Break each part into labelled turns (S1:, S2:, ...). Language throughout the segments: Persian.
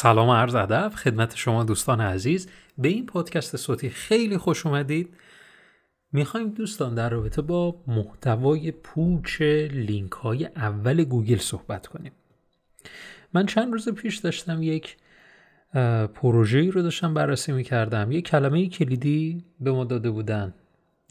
S1: سلام و عرض ادب خدمت شما دوستان عزیز. به این پادکست صوتی خیلی خوش اومدید. می‌خوایم دوستان در رابطه با محتوای پوچ لینک های اول گوگل صحبت کنیم. من چند روز پیش داشتم یک پروژه رو داشتم بررسی می‌کردم. یک کلمه کلیدی به ما داده بودن.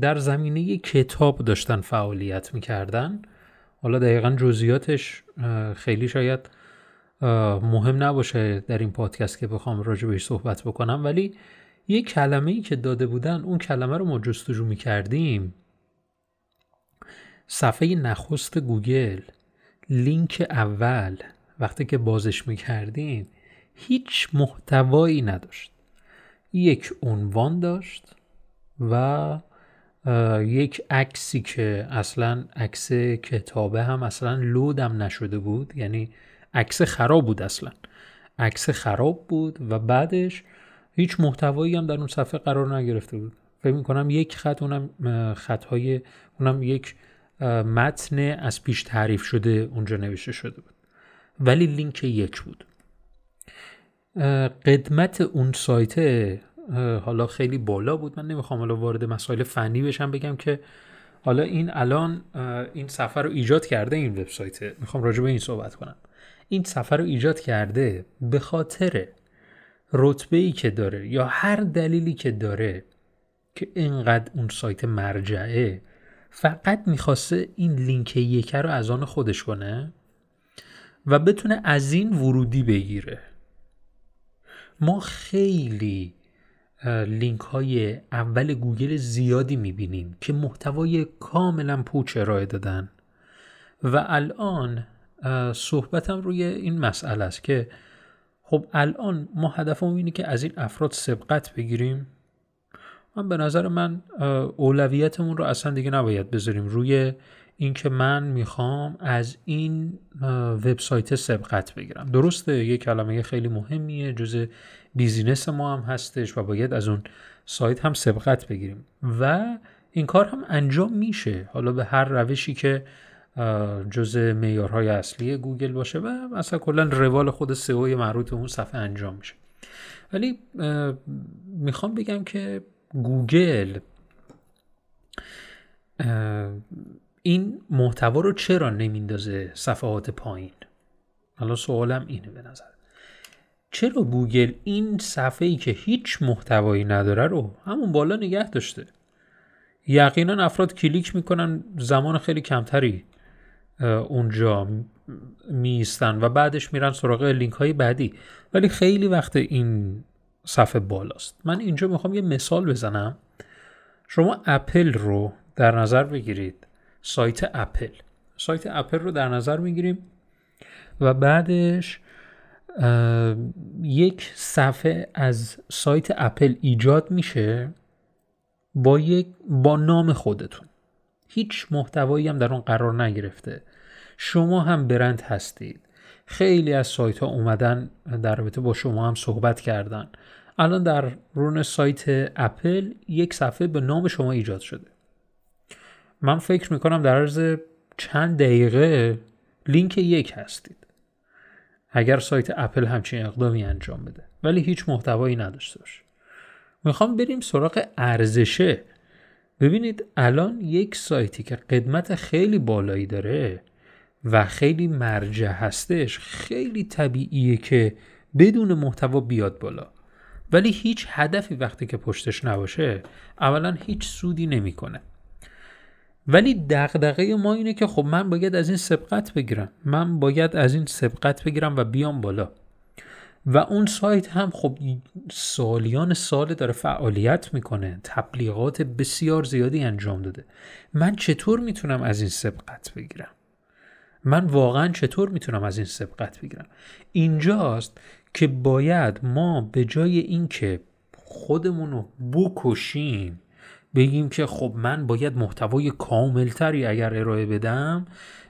S1: در زمینه کتاب داشتن فعالیت می‌کردن. حالا دقیقا جزئیاتش خیلی شاید مهم نباشه در این پادکست که بخوام راجع بهش صحبت بکنم ولی یه کلمه ای که داده بودن اون کلمه رو ما جستجو می کردیم صفحه نخست گوگل لینک اول. وقتی که بازش می کردیم هیچ محتوایی نداشت. یک عنوان داشت و یک عکسی که اصلا عکس کتابه هم اصلا لودم نشده بود. یعنی عکس خراب بود اصلا. عکس خراب بود و بعدش هیچ محتوایی هم در اون صفحه قرار نگرفته بود. فکر می‌کنم یک خط اونم خطهای اونم یک متن از پیش تعریف شده اونجا نوشته شده بود. ولی لینک یک بود. قدمت اون سایت حالا خیلی بالا بود. من نمی‌خوام حالا وارد مسائل فنی بشم بگم که حالا این الان این صفحه رو ایجاد کرده این وبسایت. می‌خوام راجع به این صحبت کنم. این صفحه رو ایجاد کرده به خاطر رتبه ای که داره یا هر دلیلی که داره که اینقدر اون سایت مرجعه فقط می‌خواسته این لینک یکه رو از آن خودش کنه و بتونه از این ورودی بگیره. ما خیلی لینک های اول گوگل زیادی می‌بینیم که محتوای کاملا پوچ ارائه دادن و الان صحبتم روی این مسئله است که خب الان ما هدفمون اینه که از این افراد سبقت بگیریم. من به نظر من اولویتمون رو اصلا دیگه نباید بذاریم روی اینکه من می‌خوام از این وبسایت سبقت بگیرم. درسته یه کلمه خیلی مهمیه جز بیزینس ما هم هستش و باید از اون سایت هم سبقت بگیریم. و این کار هم انجام میشه. حالا به هر روشی که جز معیارهای اصلی گوگل باشه و مثلا کلا روال خود سئو مربوط به اون صفحه انجام میشه. ولی می‌خوام بگم که گوگل این محتوا رو چرا نمیندازه صفحات پایین؟ حالا سوالم اینه به نظر. چرا گوگل این صفحه ای که هیچ محتوایی نداره رو همون بالا نگه داشته؟ یقینا افراد کلیک می‌کنن زمان خیلی کمتری اونجا میستن و بعدش میرن سراغ لینک های بعدی. ولی خیلی وقت این صفحه بالاست. من اینجا می‌خوام یه مثال بزنم. شما اپل رو در نظر بگیرید. سایت اپل. سایت اپل رو در نظر می‌گیریم و بعدش یک صفحه از سایت اپل ایجاد میشه با یک با نام خودتون. هیچ محتوایی هم در اون قرار نگرفته. شما هم برند هستید. خیلی از سایت ها اومدن در رابطه با شما هم صحبت کردن. الان در رون سایت اپل یک صفحه به نام شما ایجاد شده. من فکر می‌کنم در عرض چند دقیقه لینک یک هستید. اگر سایت اپل همچین اقدامی انجام بده. ولی هیچ محتوایی نداشته باشه می‌خوام بریم سراغ ارزشه. ببینید الان یک سایتی که قدمت خیلی بالایی داره و خیلی مرجع هستش خیلی طبیعیه که بدون محتوا بیاد بالا. ولی هیچ هدفی وقتی که پشتش نباشه اولا هیچ سودی نمی‌کنه. ولی دغدغه ما اینه که خب من باید از این سبقت بگیرم. من باید از این سبقت بگیرم و بیام بالا. و اون سایت هم خب سالیان سال داره فعالیت می‌کنه. تبلیغات بسیار زیادی انجام داده. من چطور می‌تونم از این سبقت بگیرم؟ من واقعا چطور می‌تونم از این سبقت بگیرم؟ اینجاست که باید ما به جای اینکه خودمون رو بکشیم بگیم که خب من باید محتوای کاملتری اگر ارائه بدم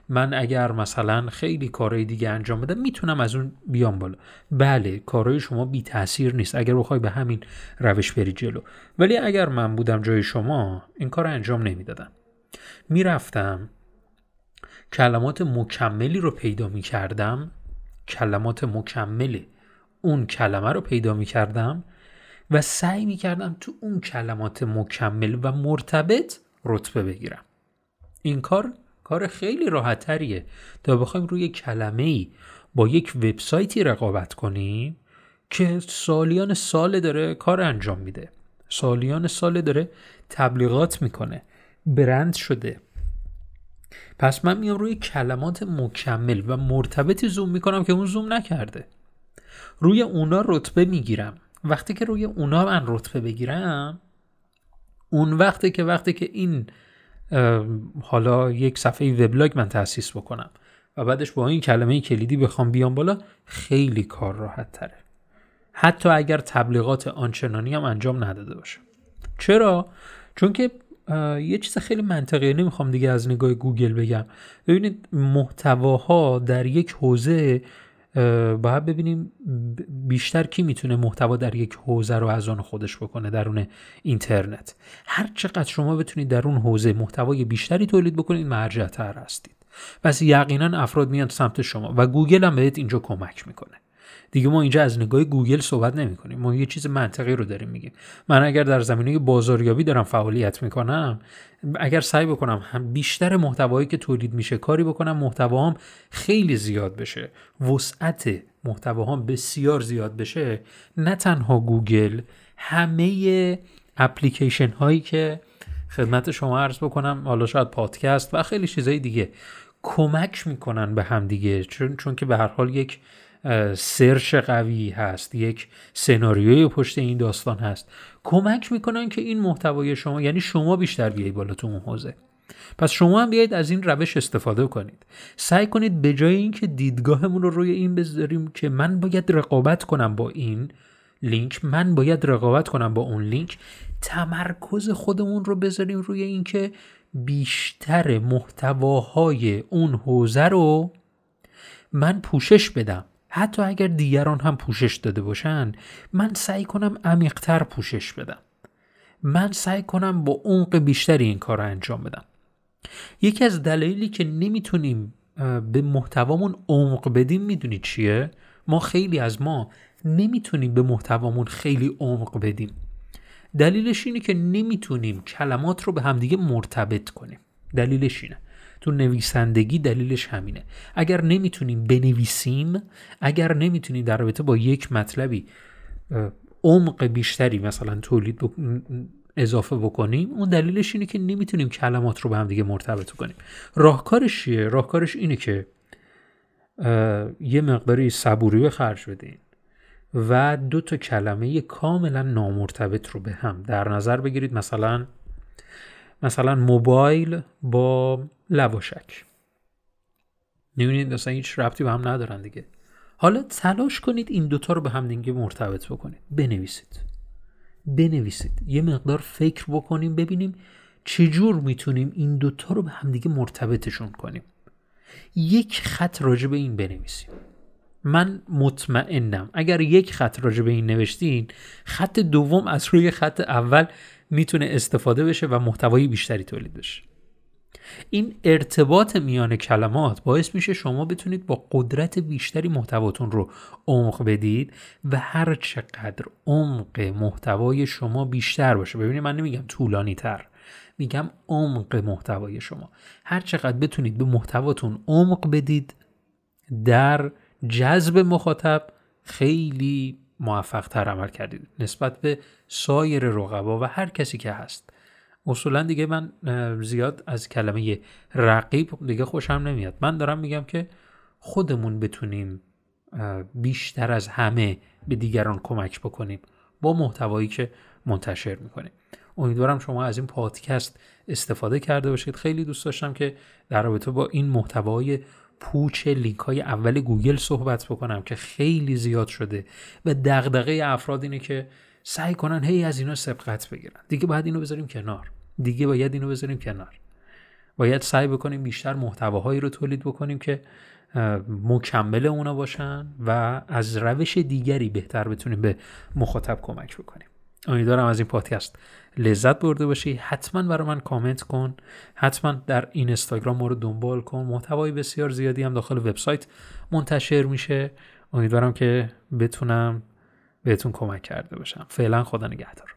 S1: من اگر مثلا خیلی کارهای دیگه انجام بدم می‌تونم از اون بیام بالا. بله کارهای شما بی تاثیر نیست اگر بخوای به همین روش بری جلو. ولی اگر من بودم جای شما این کار انجام نمی‌دادم می‌رفتم کلمات مکملی رو پیدا می کردم کلمات مکمل اون کلمه رو پیدا می کردم و سعی می کردم تو اون کلمات مکمل و مرتبط رتبه بگیرم. این کار کار خیلی راحت تریه تا بخوایم روی کلمه ای با یک وبسایتی رقابت کنیم که سالیان سال داره کار انجام میده. سالیان سال داره تبلیغات می‌کنه. برند شده. پس من میام روی کلمات مکمل و مرتبطی زوم می‌کنم که اون زوم نکرده. روی اونا رتبه می‌گیرم. وقتی که روی اونا من رتبه بگیرم اون وقتی که وقتی که این حالا یک صفحه وبلاگ من تاسیس بکنم. و بعدش با این کلمه کلیدی بخوام بیام بالا خیلی کار راحت تره. حتی اگر تبلیغات آنچنانی هم انجام نداده باشه. چرا؟ چون که یه چیز خیلی منطقیه نمی‌خوام دیگه از نگاه گوگل بگم. ببینید محتواها در یک حوزه باید ببینیم بیشتر کی می‌تونه محتوا در یک حوزه رو از آن خودش بکنه درون اینترنت. هر چقدر شما بتونید در اون حوزه محتوای بیشتری تولید بکنید مرجع تر هستید. پس یقینا افراد میان سمت شما و گوگل هم بهت اینجا کمک می‌کنه. دیگه ما اینجا از نگاه گوگل صحبت نمی کنیم ما یه چیز منطقی رو داریم میگیم. من اگر در زمینه بازاریابی دارم فعالیت می‌کنم اگر سعی بکنم هم بیشتر محتوایی که تولید میشه کاری بکنم محتواام خیلی زیاد بشه. وسعت محتواهام بسیار زیاد بشه. نه تنها گوگل همه اپلیکیشن هایی که خدمت شما عرض بکنم حالا شاید پادکست و خیلی چیزهای دیگه کمک می‌کنن به هم دیگه چون, چون که به هر حال یک search قوی هست یک سناریوی پشت این داستان هست. کمک می‌کنن که این محتوای شما یعنی شما بیشتر بیایی بالا تو اون حوزه. پس شما هم بیایید از این روش استفاده کنید. سعی کنید به جای اینکه دیدگاهمون رو روی این بذاریم که من باید رقابت کنم با این لینک من باید رقابت کنم با اون لینک تمرکز خودمون رو بذاریم روی اینکه بیشتر محتواهای اون حوزه رو من پوشش بدم. حتی اگر دیگران هم پوشش داده باشن من سعی کنم عمیقتر پوشش بدم. من سعی کنم با عمق بیشتری این کار رو انجام بدم. یکی از دلایلی که نمی‌تونیم به محتوامون عمق بدیم می‌دونید چیه؟ ما خیلی از ما نمی‌تونیم به محتوامون خیلی عمق بدیم. دلیلش اینه که نمی‌تونیم کلمات رو به همدیگه مرتبط کنیم. دلیلش اینه. تو نویسندگی دلیلش همینه. اگر نمی‌تونیم بنویسیم اگر نمی‌تونیم در رابطه با یک مطلبی عمق بیشتری مثلا تولید اضافه بکنیم اون دلیلش اینه که نمی‌تونیم کلمات رو به هم دیگه مرتبط کنیم. راهکارش چیه؟ راهکارش اینه که یه مقداری صبوری به خرج بدین و دو تا کلمه کاملا نامرتبط رو به هم در نظر بگیرید. مثلا مثلا موبایل با لواشک. می‌بینید مثلا هیچ ربطی به هم ندارن دیگه. حالا تلاش کنید این دوتا رو به هم دیگه مرتبط بکنید. بنویسید. بنویسید. یه مقدار فکر بکنیم ببینیم چجور می‌تونیم این دوتا رو به همدیگه مرتبطشون کنیم. یک خط راجع به این بنویسیم. من مطمئنم اگر یک خط راجع به این نوشتین خط دوم از روی خط اول می‌تونه استفاده بشه و محتوای بیشتری تولید بشه. این ارتباط میان کلمات باعث میشه شما بتونید با قدرت بیشتری محتواتون رو عمق بدید و هر چقدر عمق محتوای شما بیشتر باشه. ببینید من نمیگم طولانی تر میگم عمق محتوای شما. هر چقدر بتونید به محتواتون عمق بدید در جذب مخاطب خیلی موفق تر عمل کردید نسبت به سایر رقبا و هر کسی که هست. اصولا دیگه من زیاد از کلمه رقیب دیگه خوشم نمیاد. من دارم میگم که خودمون بتونیم بیشتر از همه به دیگران کمک بکنیم. با محتوایی که منتشر می‌کنیم. امیدوارم شما از این پادکست استفاده کرده باشید. خیلی دوست داشتم که در رابطه با این محتوای پوچ لینک های اول گوگل صحبت بکنم که خیلی زیاد شده و دغدغه افراد اینه که سعی کنن هی از اینا سبقت بگیرن. دیگه باید اینو بذاریم کنار. دیگه باید اینو بذاریم کنار. باید سعی بکنیم بیشتر محتواهایی رو تولید بکنیم که مکمل اونا باشن و از روش دیگری بهتر بتونیم به مخاطب کمک بکنیم. امیدوارم از این پادکست لذت برده باشی. حتما برای من کامنت کن. حتما در این اینستاگرام رو دنبال کن. محتوای بسیار زیادی هم داخل وبسایت منتشر میشه. امیدوارم که بتونم بهتون کمک کرده باشم. فعلا خدا نگهدار.